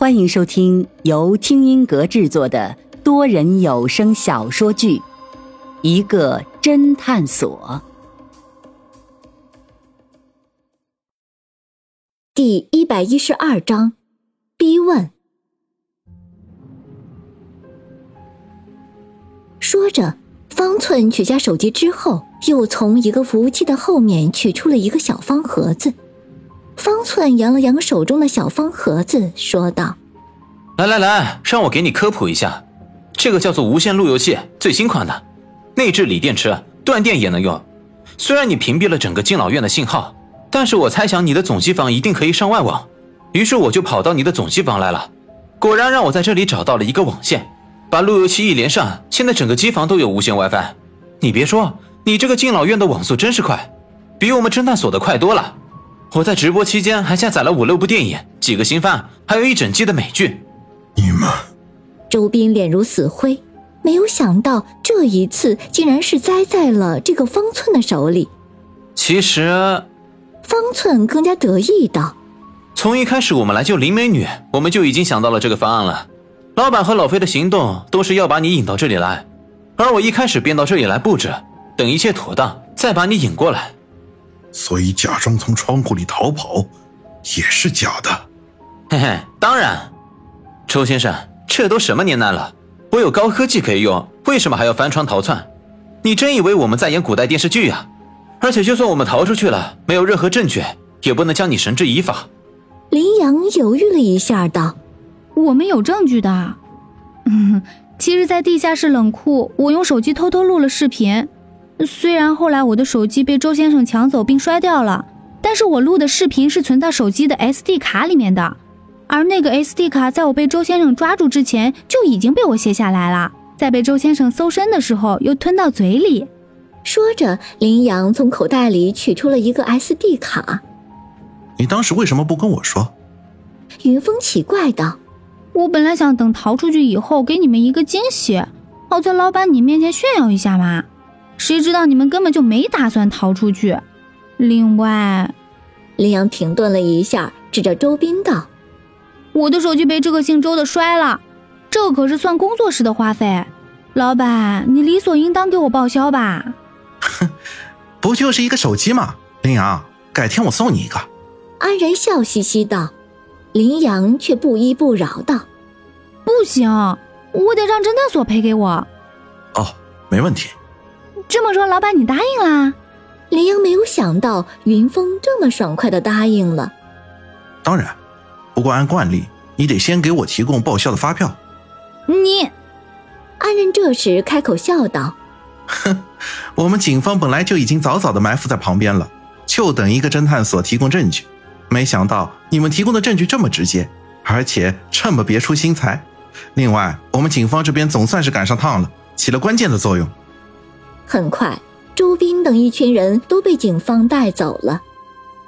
欢迎收听由听音阁制作的多人有声小说剧《一个侦探所》第一百一十二章：逼问。说着，方寸取下手机之后，又从一个服务器的后面取出了一个小方盒子。方寸扬了扬手中的小方盒子，说道：“来来来，让我给你科普一下，这个叫做无线路由器，最新款的，内置锂电池，断电也能用。虽然你屏蔽了整个敬老院的信号，但是我猜想你的总机房一定可以上外网。于是我就跑到你的总机房来了，果然让我在这里找到了一个网线，把路由器一连上，现在整个机房都有无线 WiFi。你别说，你这个敬老院的网速真是快，比我们侦探所的快多了。”我在直播期间还下载了五六部电影、几个新番，还有一整季的美剧。你们，周斌脸如死灰，没有想到这一次竟然是栽在了这个方寸的手里。其实，方寸更加得意道：“从一开始我们来救林美女，我们就已经想到了这个方案了。老板和老飞的行动都是要把你引到这里来，而我一开始便到这里来布置，等一切妥当，再把你引过来。”所以假装从窗户里逃跑，也是假的。嘿嘿，当然，周先生，这都什么年代了？我有高科技可以用，为什么还要翻窗逃窜？你真以为我们在演古代电视剧啊？而且就算我们逃出去了，没有任何证据，也不能将你绳之以法。林阳犹豫了一下，道：“我们有证据的。嗯，其实，在地下室冷库，我用手机偷偷录了视频。”虽然后来我的手机被周先生抢走并摔掉了，但是我录的视频是存在手机的 SD 卡里面的，而那个 SD 卡在我被周先生抓住之前就已经被我卸下来了，在被周先生搜身的时候又吞到嘴里。说着，林阳从口袋里取出了一个 SD 卡。你当时为什么不跟我说？云峰奇怪道：“我本来想等逃出去以后给你们一个惊喜，好在老板你面前炫耀一下嘛。”谁知道你们根本就没打算逃出去。另外，林阳停顿了一下，指着周斌道：“我的手机被这个姓周的摔了，这可是算工作室的花费。老板，你理所应当给我报销吧。”“哼，不就是一个手机吗？”林阳，改天我送你一个。安然笑嘻嘻道。林阳却不依不饶道：“不行，我得让侦探所赔给我。”“哦，没问题。”这么说，老板你答应啦？林英没有想到云峰这么爽快的答应了。当然，不过按惯例，你得先给我提供报销的发票。你，安仁这时开口笑道：“哼，我们警方本来就已经早早的埋伏在旁边了，就等一个侦探所提供证据。没想到你们提供的证据这么直接，而且这么别出心裁。另外，我们警方这边总算是赶上趟了，起了关键的作用。”很快，周斌等一群人都被警方带走了。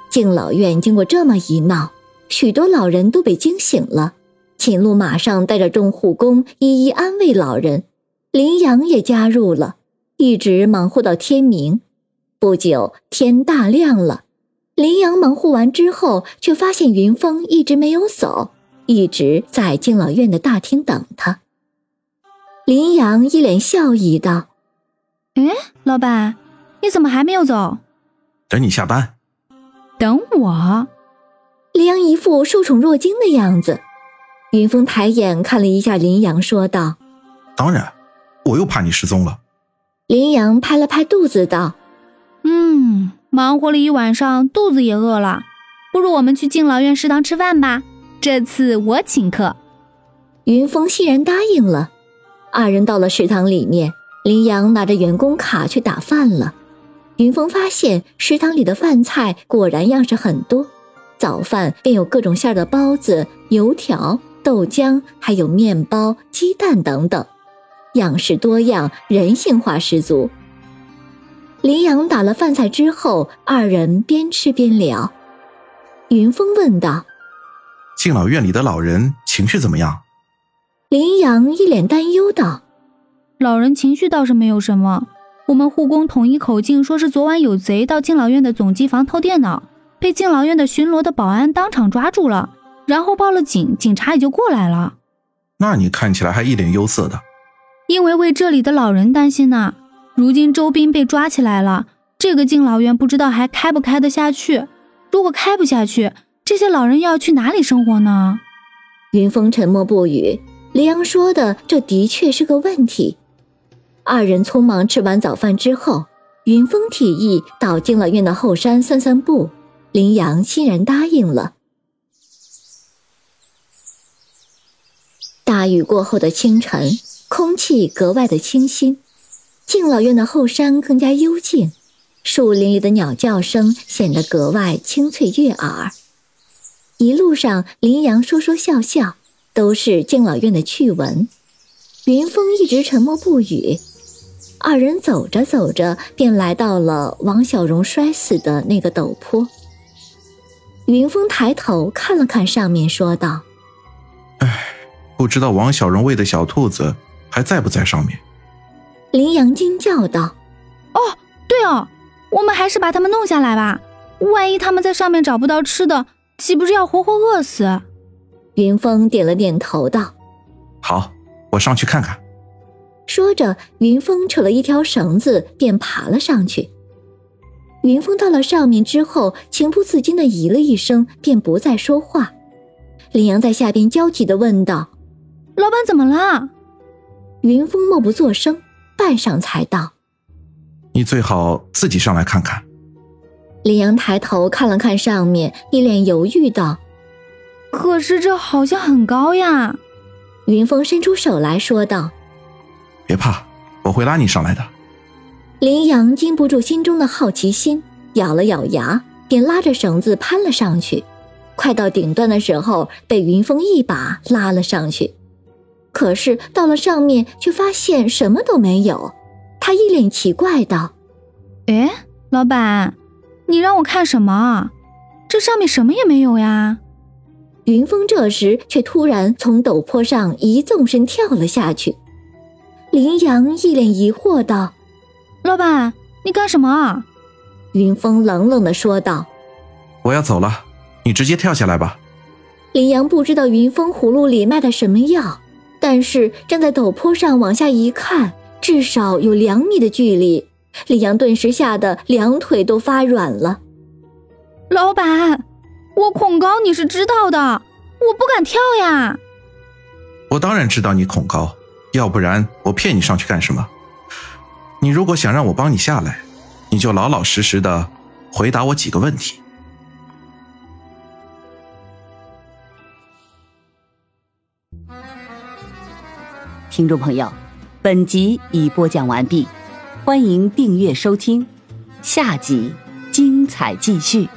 敬老院经过这么一闹，许多老人都被惊醒了。秦璐马上带着众护工一一安慰老人，林阳也加入了，一直忙活到天明。不久天大亮了，林阳忙活完之后，却发现云峰一直没有走，一直在敬老院的大厅等他。林阳一脸笑意道。哎，老板，你怎么还没有走？等你下班。等我？林阳一副受宠若惊的样子。云峰抬眼看了一下林阳，说道：“当然，我又怕你失踪了。”林阳拍了拍肚子，道：“嗯，忙活了一晚上，肚子也饿了，不如我们去敬老院食堂吃饭吧。这次我请客。”云峰欣然答应了。二人到了食堂里面。林阳拿着员工卡去打饭了，云峰发现食堂里的饭菜果然样式很多，早饭便有各种馅的包子、油条、豆浆，还有面包、鸡蛋等等，样式多样，人性化十足。林阳打了饭菜之后，二人边吃边聊。云峰问道：“敬老院里的老人情绪怎么样？”林阳一脸担忧道。老人情绪倒是没有什么，我们护工统一口径，说是昨晚有贼到敬老院的总机房偷电脑，被敬老院的巡逻的保安当场抓住了。然后报了警，警察也就过来了。那你看起来还一脸忧色的。因为为这里的老人担心呢。如今周斌被抓起来了，这个敬老院不知道还开不开得下去。如果开不下去，这些老人要去哪里生活呢？云峰沉默不语。林阳说的，这的确是个问题。二人匆忙吃完早饭之后，云峰提议到敬老院的后山散散步，林阳欣然答应了。大雨过后的清晨，空气格外的清新。敬老院的后山更加幽静，树林里的鸟叫声显得格外清脆悦耳。一路上，林阳说说笑笑，都是敬老院的趣闻。云峰一直沉默不语。二人走着走着，便来到了王小荣摔死的那个陡坡。云峰抬头看了看上面，说道：“哎，不知道王小荣喂的小兔子还在不在上面。”林阳惊叫道：“哦，对哦，我们还是把他们弄下来吧。万一他们在上面找不到吃的，岂不是要活活饿死？”云峰点了点头道：“好，我上去看看。”说着，云峰扯了一条绳子，便爬了上去。云峰到了上面之后，情不自禁的咦了一声，便不再说话。林阳在下边焦急的问道：“老板怎么了？”云峰默不作声。半晌才道：“你最好自己上来看看。”林阳抬头看了看上面，一脸犹豫道：“可是这好像很高呀。”云峰伸出手来说道：“别怕，我会拉你上来的。”林阳禁不住心中的好奇心，咬了咬牙，便拉着绳子攀了上去。快到顶端的时候，被云峰一把拉了上去。可是到了上面，却发现什么都没有。他一脸奇怪道：“哎，老板，你让我看什么？这上面什么也没有呀！”云峰这时却突然从陡坡上一纵身跳了下去。林阳一脸疑惑道：“老板，你干什么？”云峰冷冷的说道：“我要走了，你直接跳下来吧。”林阳不知道云峰葫芦里卖的什么药。但是站在陡坡上往下一看，至少有两米的距离，李阳顿时吓得两腿都发软了。老板，我恐高你是知道的，我不敢跳呀。我当然知道你恐高，要不然我骗你上去干什么？你如果想让我帮你下来，你就老老实实的回答我几个问题。听众朋友，本集已播讲完毕，欢迎订阅收听，下集精彩继续。